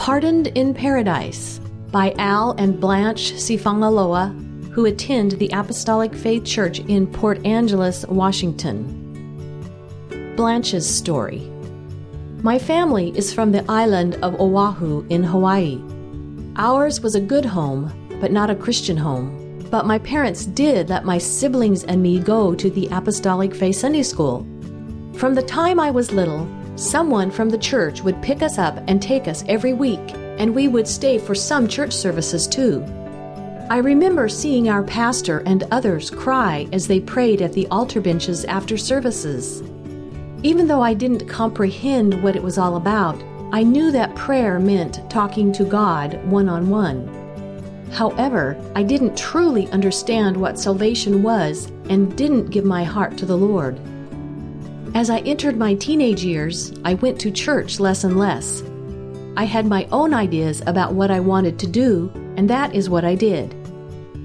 Pardoned in Paradise by Al and Blanche Sifangaloa, who attend the Apostolic Faith Church in Port Angeles, Washington. Blanche's story. My family is from the island of Oahu in Hawaii. Ours was a good home, but not a Christian home. But my parents did let my siblings and me go to the Apostolic Faith Sunday School. From the time I was little, Someone from the church would pick us up and take us every week, and we would stay for some church services too. I remember seeing our pastor and others cry as they prayed at the altar benches after services. Even though I didn't comprehend what it was all about, I knew that prayer meant talking to God one on one. However, I didn't truly understand what salvation was and didn't give my heart to the Lord. As I entered my teenage years, I went to church less and less. I had my own ideas about what I wanted to do, and that is what I did.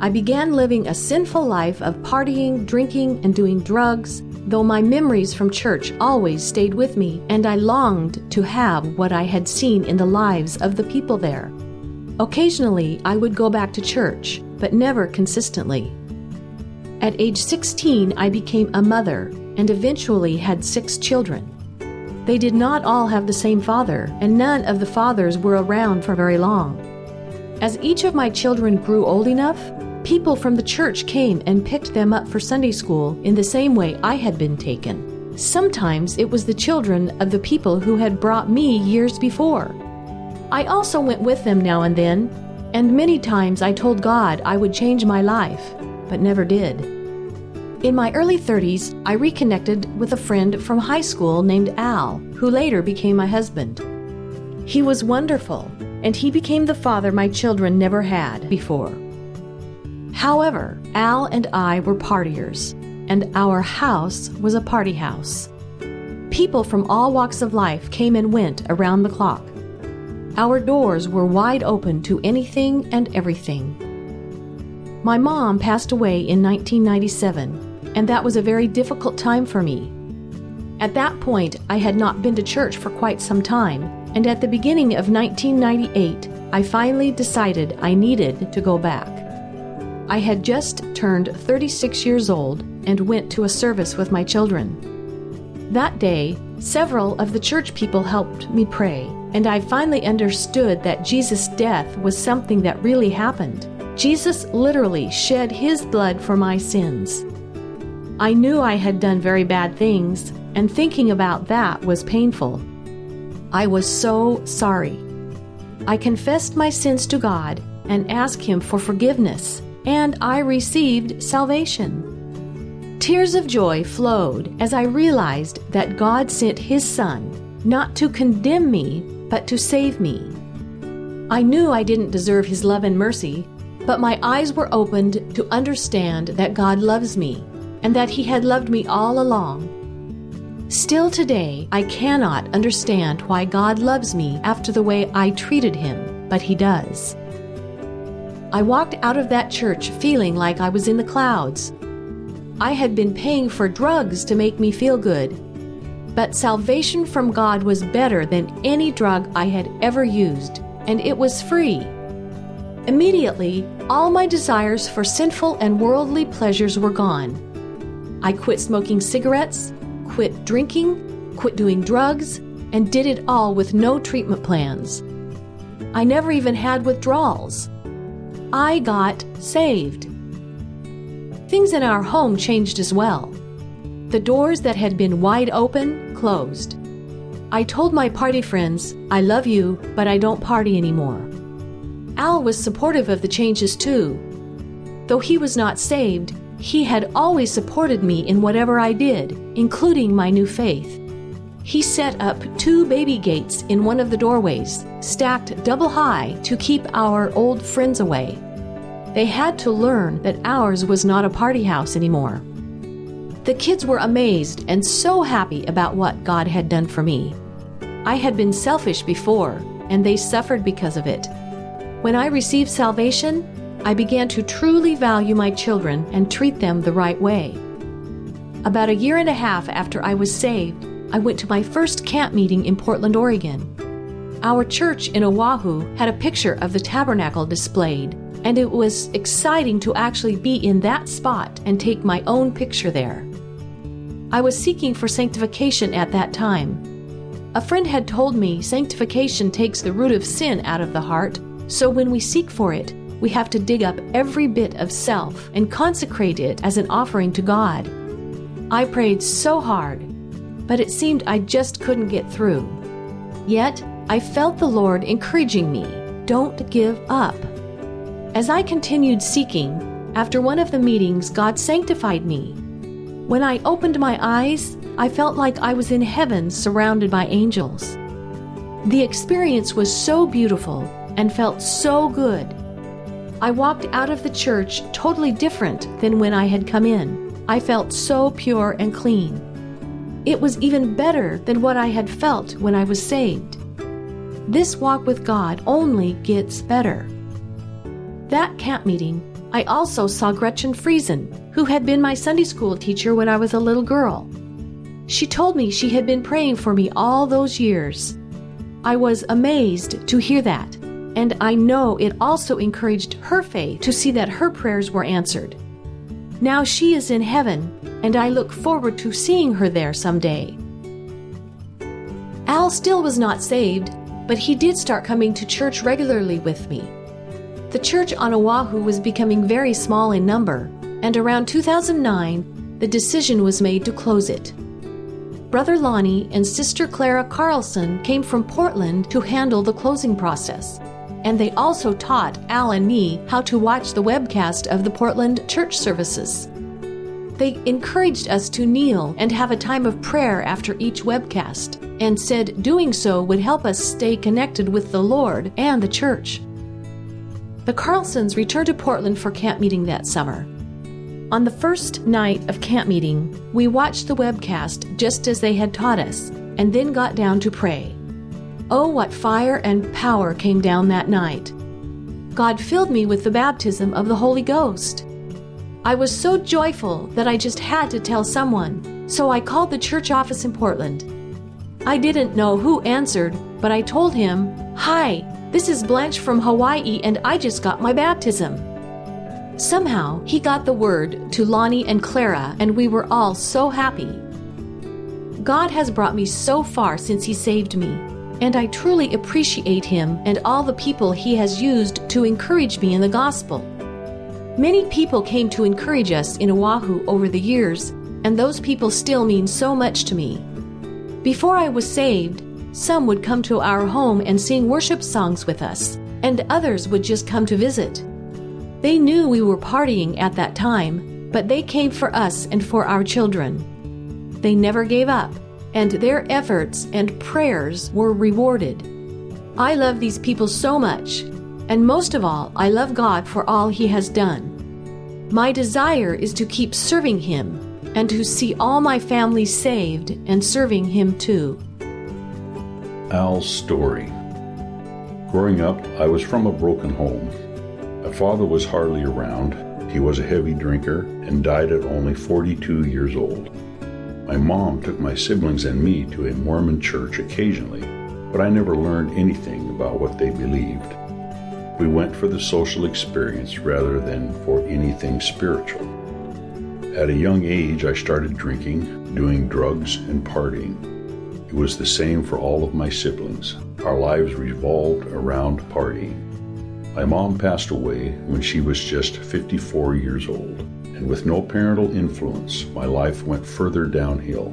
I began living a sinful life of partying, drinking, and doing drugs, though my memories from church always stayed with me, and I longed to have what I had seen in the lives of the people there. Occasionally, I would go back to church, but never consistently. At age 16, I became a mother and eventually had six children. They did not all have the same father, and none of the fathers were around for very long. As each of my children grew old enough, people from the church came and picked them up for Sunday school in the same way I had been taken. Sometimes it was the children of the people who had brought me years before. I also went with them now and then, and many times I told God I would change my life, but never did. In my early 30s, I reconnected with a friend from high school named Al, who later became my husband. He was wonderful, and he became the father my children never had before. However, Al and I were partiers, and our house was a party house. People from all walks of life came and went around the clock. Our doors were wide open to anything and everything. My mom passed away in 1997 and that was a very difficult time for me. At that point, I had not been to church for quite some time, and at the beginning of 1998, I finally decided I needed to go back. I had just turned 36 years old and went to a service with my children. That day, several of the church people helped me pray, and I finally understood that Jesus' death was something that really happened. Jesus literally shed his blood for my sins. I knew I had done very bad things, and thinking about that was painful. I was so sorry. I confessed my sins to God and asked Him for forgiveness, and I received salvation. Tears of joy flowed as I realized that God sent His Son not to condemn me, but to save me. I knew I didn't deserve His love and mercy, but my eyes were opened to understand that God loves me and that He had loved me all along. Still today, I cannot understand why God loves me after the way I treated Him, but He does. I walked out of that church feeling like I was in the clouds. I had been paying for drugs to make me feel good, but salvation from God was better than any drug I had ever used, and it was free. Immediately, all my desires for sinful and worldly pleasures were gone. I quit smoking cigarettes, quit drinking, quit doing drugs, and did it all with no treatment plans. I never even had withdrawals. I got saved. Things in our home changed as well. The doors that had been wide open closed. I told my party friends, I love you, but I don't party anymore. Al was supportive of the changes too. Though he was not saved, he had always supported me in whatever I did, including my new faith. He set up two baby gates in one of the doorways, stacked double high to keep our old friends away. They had to learn that ours was not a party house anymore. The kids were amazed and so happy about what God had done for me. I had been selfish before, and they suffered because of it. When I received salvation, I began to truly value my children and treat them the right way. About a year and a half after I was saved, I went to my first camp meeting in Portland, Oregon. Our church in Oahu had a picture of the tabernacle displayed, and it was exciting to actually be in that spot and take my own picture there. I was seeking for sanctification at that time. A friend had told me sanctification takes the root of sin out of the heart, so when we seek for it, we have to dig up every bit of self and consecrate it as an offering to God. I prayed so hard, but it seemed I just couldn't get through. Yet, I felt the Lord encouraging me don't give up. As I continued seeking, after one of the meetings, God sanctified me. When I opened my eyes, I felt like I was in heaven surrounded by angels. The experience was so beautiful and felt so good. I walked out of the church totally different than when I had come in. I felt so pure and clean. It was even better than what I had felt when I was saved. This walk with God only gets better. That camp meeting, I also saw Gretchen Friesen, who had been my Sunday school teacher when I was a little girl. She told me she had been praying for me all those years. I was amazed to hear that, and I know it also encouraged her faith to see that her prayers were answered. Now she is in heaven, and I look forward to seeing her there someday. Al still was not saved, but he did start coming to church regularly with me. The church on Oahu was becoming very small in number, and around 2009, the decision was made to close it. Brother Lonnie and Sister Clara Carlson came from Portland to handle the closing process, and they also taught Al and me how to watch the webcast of the Portland church services. They encouraged us to kneel and have a time of prayer after each webcast, and said doing so would help us stay connected with the Lord and the church. The Carlsons returned to Portland for camp meeting that summer. On the first night of camp meeting, we watched the webcast just as they had taught us, and then got down to pray. Oh, what fire and power came down that night! God filled me with the baptism of the Holy Ghost. I was so joyful that I just had to tell someone, so I called the church office in Portland. I didn't know who answered, but I told him, Hi, this is Blanche from Hawaii, and I just got my baptism. Somehow, he got the word to Lonnie and Clara, and we were all so happy. God has brought me so far since He saved me, and I truly appreciate Him and all the people He has used to encourage me in the gospel. Many people came to encourage us in Oahu over the years, and those people still mean so much to me. Before I was saved, some would come to our home and sing worship songs with us, and others would just come to visit. They knew we were partying at that time, but they came for us and for our children. They never gave up, and their efforts and prayers were rewarded. I love these people so much, and most of all, I love God for all He has done. My desire is to keep serving Him and to see all my family saved and serving Him too. Al's story. Growing up, I was from a broken home. My father was hardly around. He was a heavy drinker and died at only 42 years old. My mom took my siblings and me to a Mormon church occasionally, but I never learned anything about what they believed. We went for the social experience rather than for anything spiritual. At a young age, I started drinking, doing drugs, and partying. It was the same for all of my siblings. Our lives revolved around partying. My mom passed away when she was just 54 years old, and with no parental influence, my life went further downhill.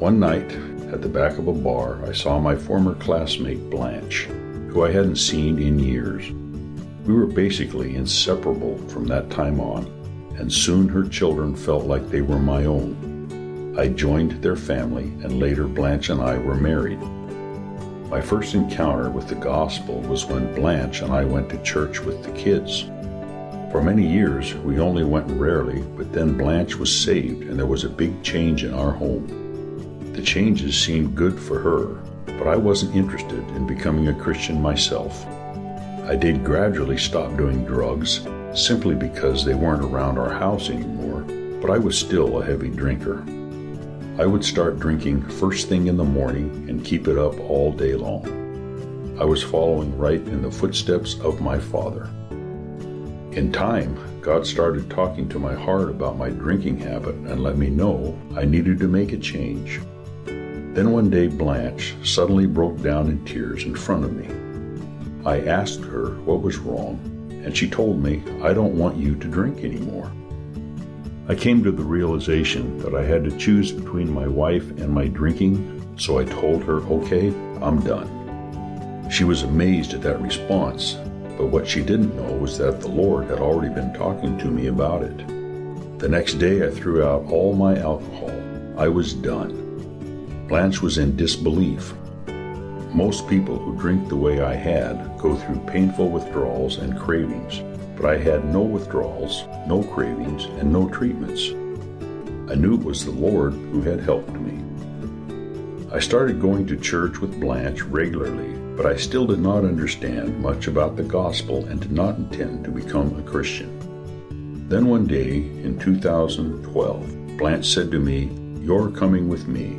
One night, at the back of a bar, I saw my former classmate Blanche, who I hadn't seen in years. We were basically inseparable from that time on, and soon her children felt like they were my own. I joined their family, and later Blanche and I were married. My first encounter with the gospel was when Blanche and I went to church with the kids. For many years, we only went rarely, but then Blanche was saved, and there was a big change in our home. The changes seemed good for her, but I wasn't interested in becoming a Christian myself. I did gradually stop doing drugs, simply because they weren't around our house anymore, but I was still a heavy drinker. I would start drinking first thing in the morning and keep it up all day long. I was following right in the footsteps of my father. In time, God started talking to my heart about my drinking habit and let me know I needed to make a change. Then one day, Blanche suddenly broke down in tears in front of me. I asked her what was wrong, and she told me, I don't want you to drink anymore. I came to the realization that I had to choose between my wife and my drinking, so I told her, okay, I'm done. She was amazed at that response, but what she didn't know was that the Lord had already been talking to me about it. The next day, I threw out all my alcohol. I was done. Blanche was in disbelief. Most people who drink the way I had go through painful withdrawals and cravings, but I had no withdrawals, no cravings, and no treatments. I knew it was the Lord who had helped me. I started going to church with Blanche regularly, but I still did not understand much about the gospel and did not intend to become a Christian. Then one day in 2012, Blanche said to me, You're coming with me.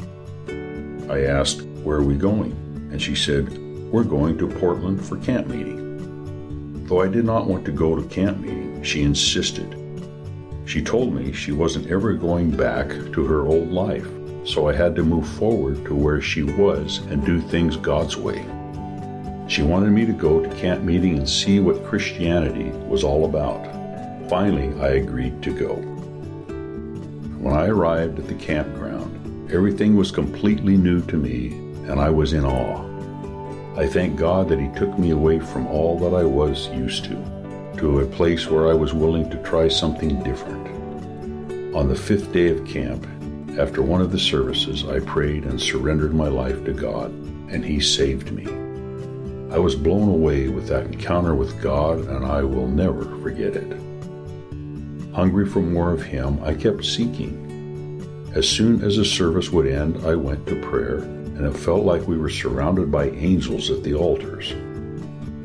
I asked, Where are we going? And she said, We're going to Portland for camp meeting. Though I did not want to go to camp meeting, she insisted. She told me she wasn't ever going back to her old life, so I had to move forward to where she was and do things God's way. She wanted me to go to camp meeting and see what Christianity was all about. Finally, I agreed to go. When I arrived at the campground, Everything was completely new to me, and I was in awe. I thank God that He took me away from all that I was used to, to a place where I was willing to try something different. On the fifth day of camp, after one of the services, I prayed and surrendered my life to God, and He saved me. I was blown away with that encounter with God, and I will never forget it. Hungry for more of Him, I kept seeking as soon as the service would end, I went to prayer, and it felt like we were surrounded by angels at the altars.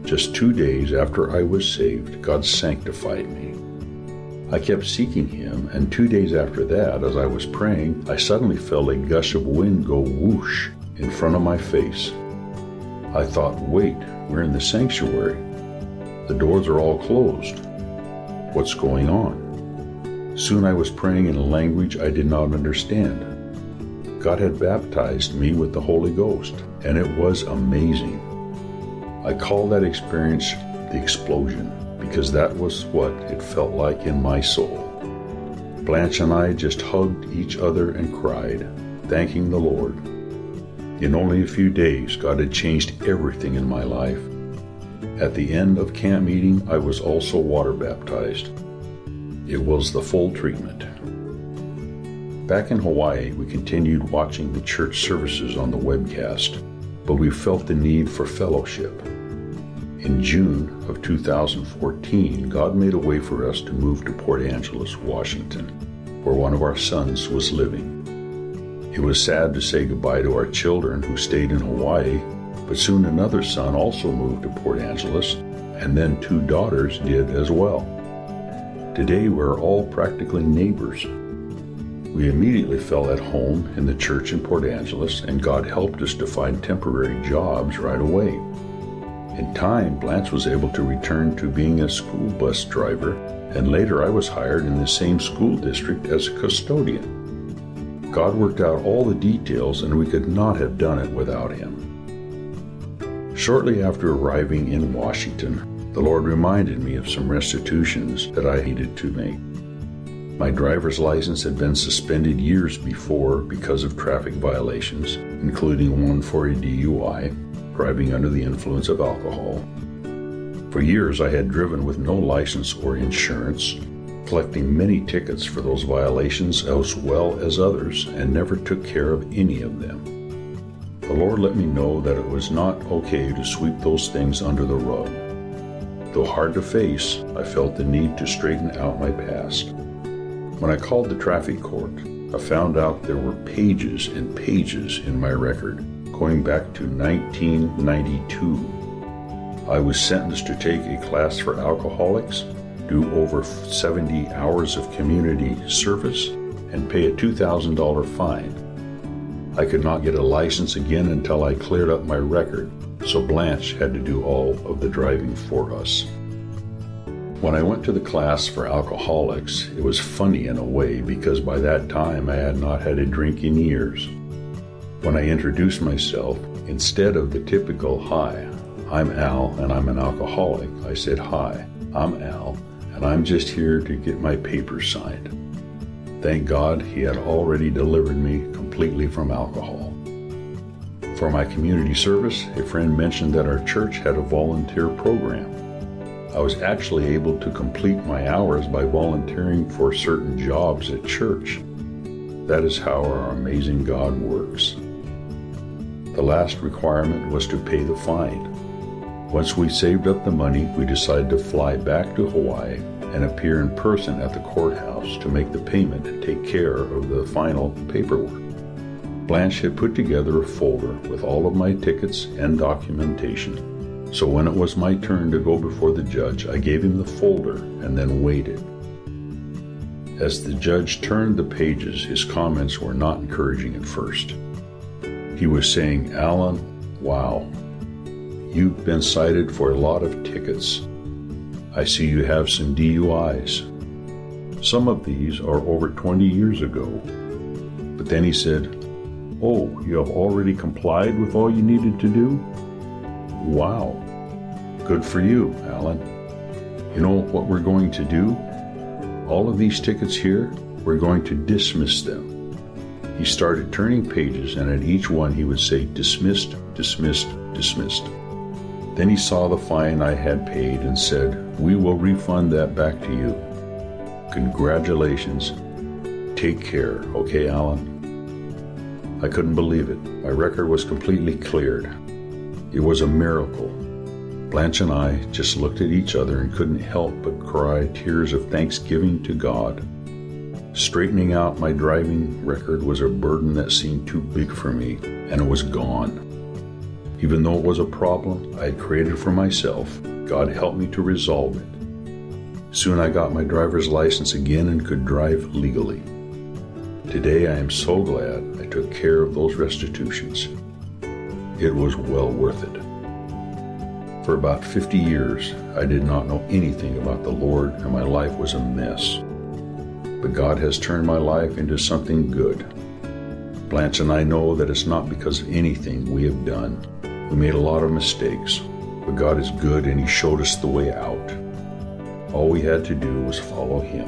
Just two days after I was saved, God sanctified me. I kept seeking Him, and two days after that, as I was praying, I suddenly felt a gush of wind go whoosh in front of my face. I thought, wait, we're in the sanctuary. The doors are all closed. What's going on? Soon I was praying in a language I did not understand. God had baptized me with the Holy Ghost, and it was amazing. I call that experience the explosion because that was what it felt like in my soul. Blanche and I just hugged each other and cried, thanking the Lord. In only a few days, God had changed everything in my life. At the end of camp meeting, I was also water baptized. It was the full treatment. Back in Hawaii, we continued watching the church services on the webcast, but we felt the need for fellowship. In June of 2014, God made a way for us to move to Port Angeles, Washington, where one of our sons was living. It was sad to say goodbye to our children who stayed in Hawaii, but soon another son also moved to Port Angeles, and then two daughters did as well. Today we're all practically neighbors. We immediately fell at home in the church in Port Angeles, and God helped us to find temporary jobs right away. In time, Blanche was able to return to being a school bus driver, and later I was hired in the same school district as a custodian. God worked out all the details, and we could not have done it without Him. Shortly after arriving in Washington, the Lord reminded me of some restitutions that I needed to make. My driver's license had been suspended years before because of traffic violations, including one for a DUI, driving under the influence of alcohol. For years, I had driven with no license or insurance, collecting many tickets for those violations as well as others, and never took care of any of them. The Lord let me know that it was not okay to sweep those things under the rug. Though hard to face, I felt the need to straighten out my past. When I called the traffic court, I found out there were pages and pages in my record going back to 1992. I was sentenced to take a class for alcoholics, do over 70 hours of community service, and pay a $2,000 fine. I could not get a license again until I cleared up my record, so Blanche had to do all of the driving for us. When I went to the class for alcoholics, it was funny in a way because by that time I had not had a drink in years. When I introduced myself, instead of the typical hi, I'm Al and I'm an alcoholic, I said hi, I'm Al and I'm just here to get my papers signed. Thank God he had already delivered me completely from alcohol. For my community service, a friend mentioned that our church had a volunteer program. I was actually able to complete my hours by volunteering for certain jobs at church. That is how our amazing God works. The last requirement was to pay the fine. Once we saved up the money, we decided to fly back to Hawaii and appear in person at the courthouse to make the payment and take care of the final paperwork. Blanche had put together a folder with all of my tickets and documentation so when it was my turn to go before the judge, I gave him the folder and then waited. As the judge turned the pages, his comments were not encouraging at first. He was saying, Alan, wow, you've been cited for a lot of tickets. I see you have some DUIs. Some of these are over 20 years ago. But then he said, Oh, you have already complied with all you needed to do? Wow. Good for you, Alan. You know what we're going to do? All of these tickets here, we're going to dismiss them. He started turning pages, and at each one he would say, Dismissed, dismissed, dismissed. Then he saw the fine I had paid and said, We will refund that back to you. Congratulations. Take care, okay, Alan? I couldn't believe it. My record was completely cleared. It was a miracle. Blanche and I just looked at each other and couldn't help but cry tears of thanksgiving to God. Straightening out my driving record was a burden that seemed too big for me, and it was gone. Even though it was a problem I had created for myself, God helped me to resolve it. Soon I got my driver's license again and could drive legally. Today I am so glad I took care of those restitutions it was well worth it. For about 50 years, I did not know anything about the Lord, and my life was a mess. But God has turned my life into something good. Blanche and I know that it's not because of anything we have done. We made a lot of mistakes, but God is good and He showed us the way out. All we had to do was follow Him.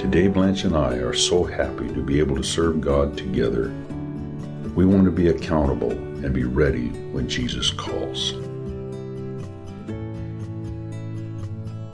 Today, Blanche and I are so happy to be able to serve God together. We want to be accountable and be ready when Jesus calls.